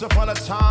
Once upon a time.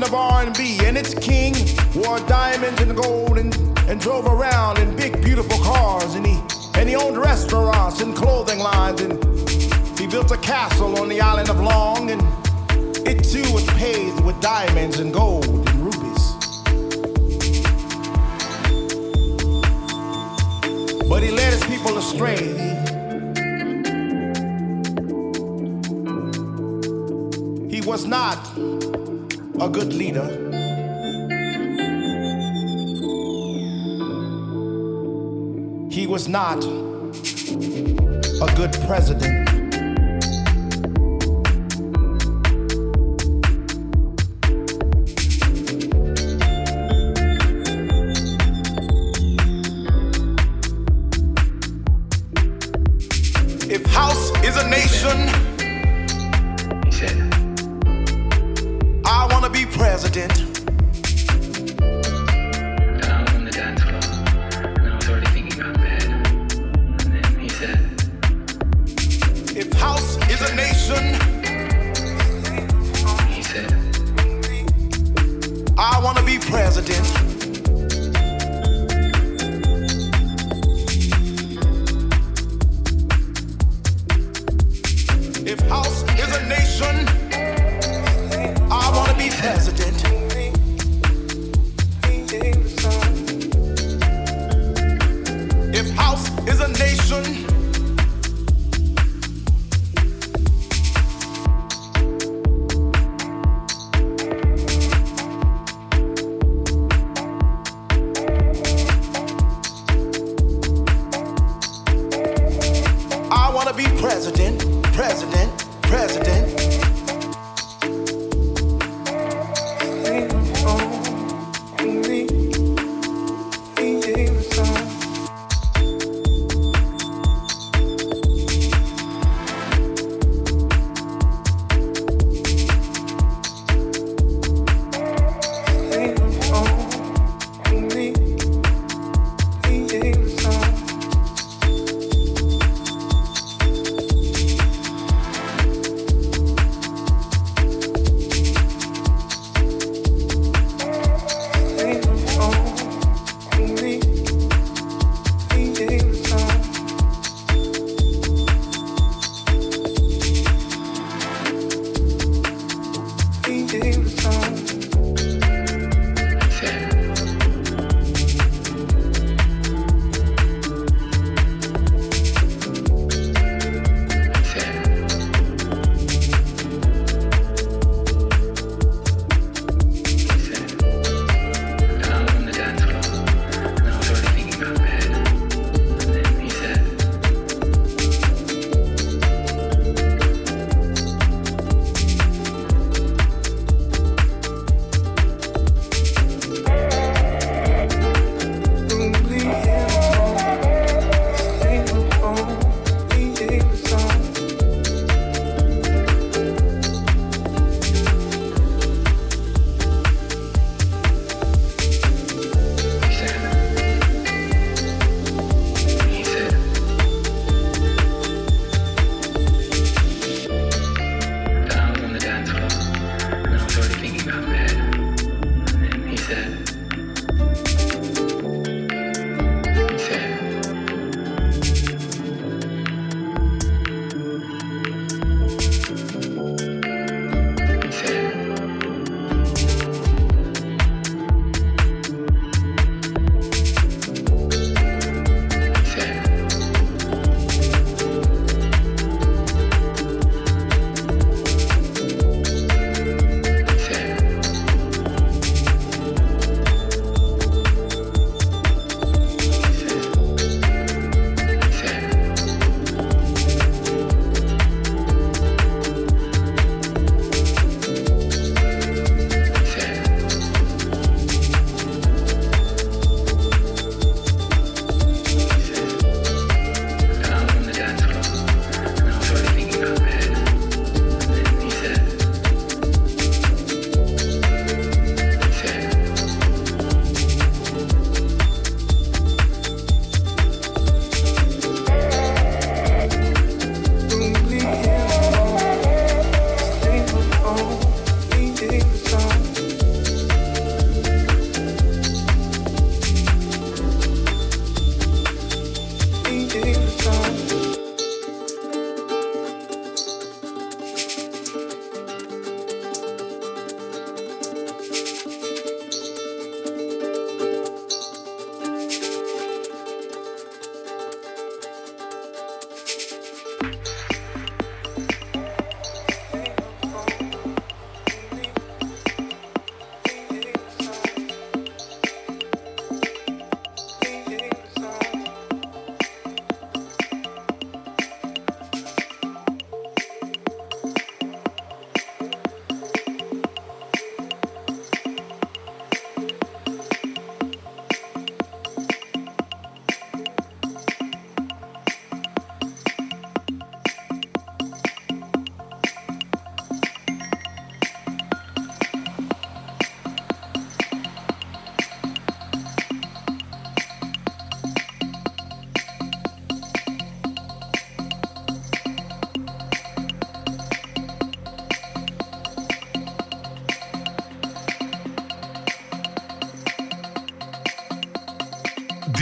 legend of R&B and its king. Wore diamonds and gold and, and drove around in big beautiful cars. And he and he owned restaurants and clothing lines. And he built a castle on the island of Long good leader. He was not a good president.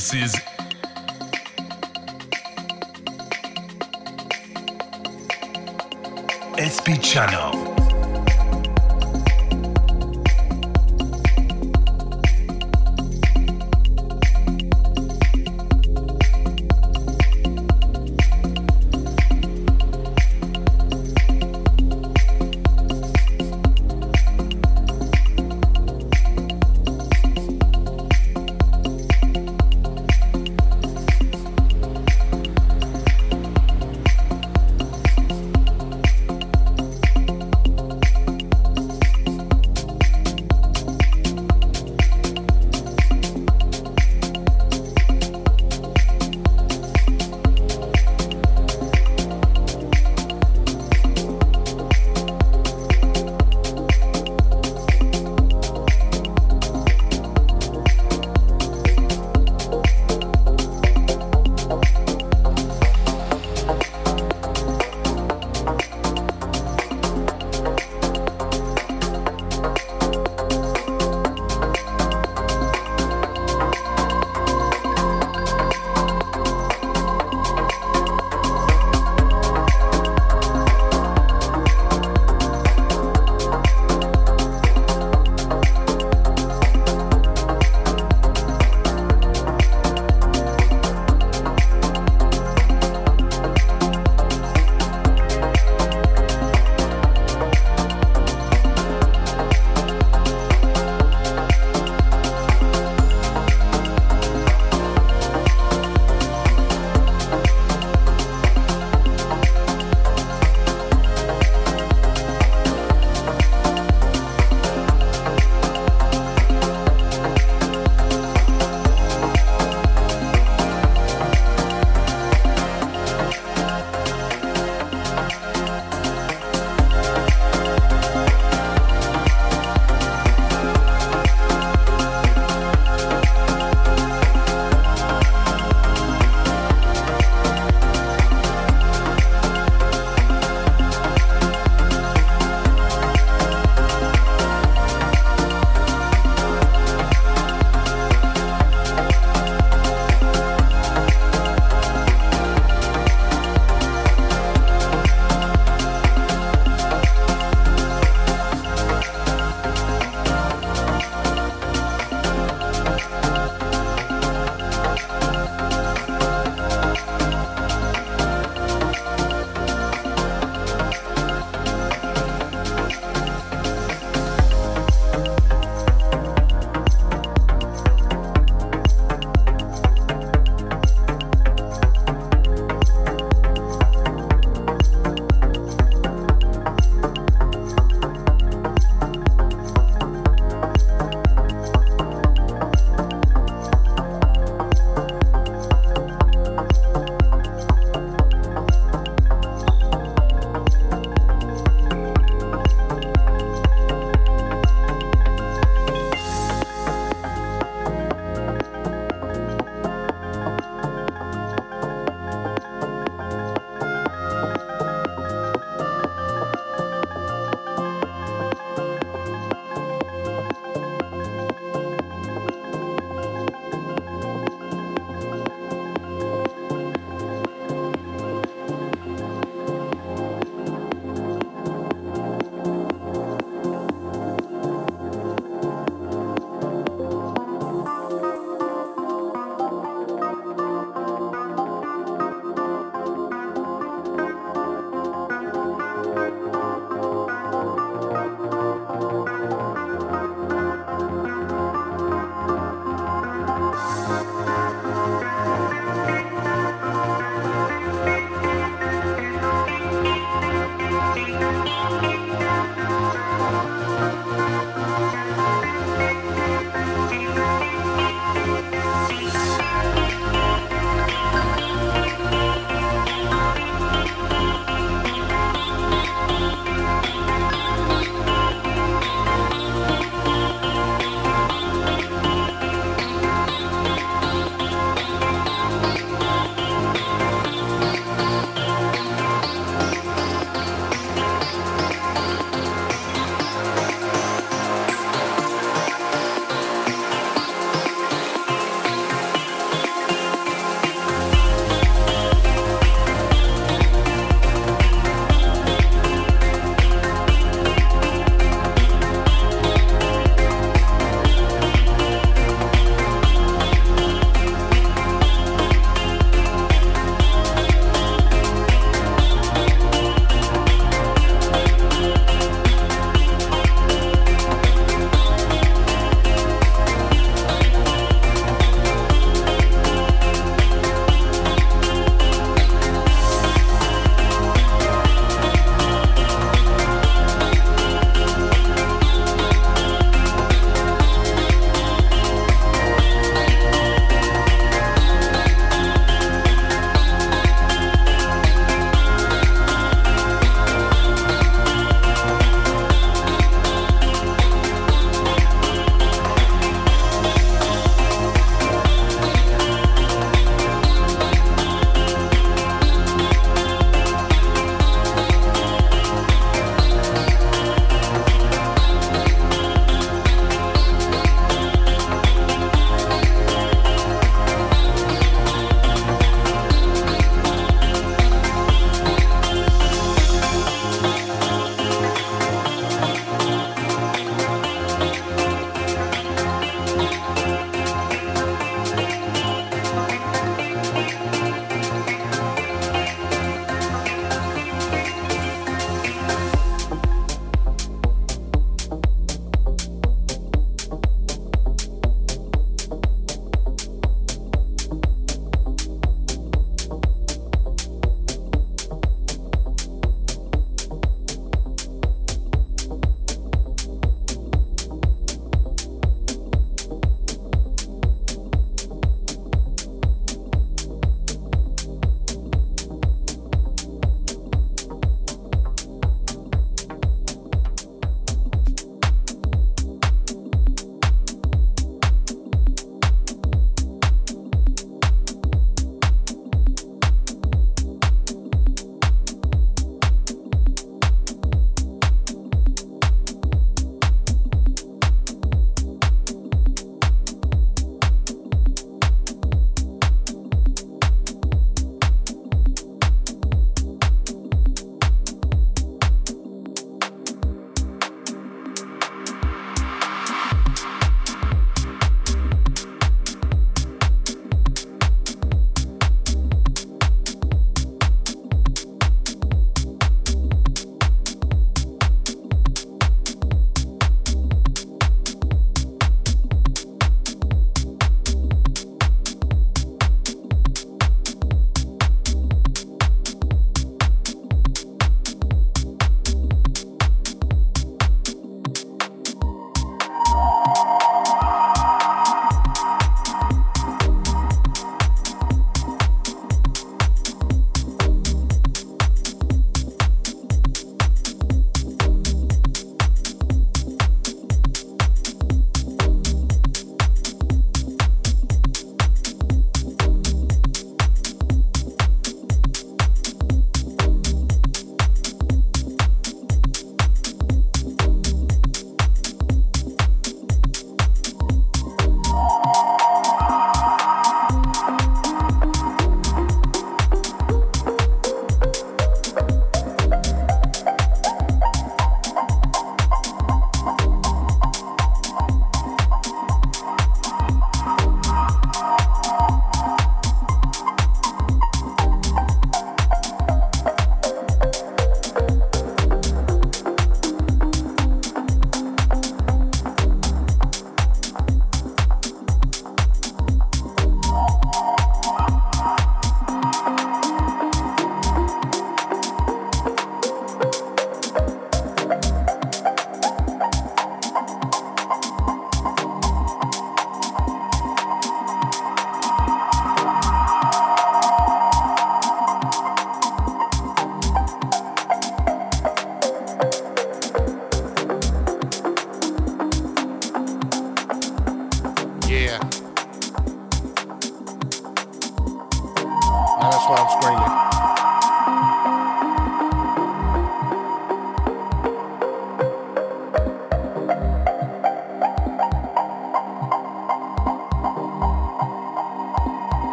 This is SP Channel.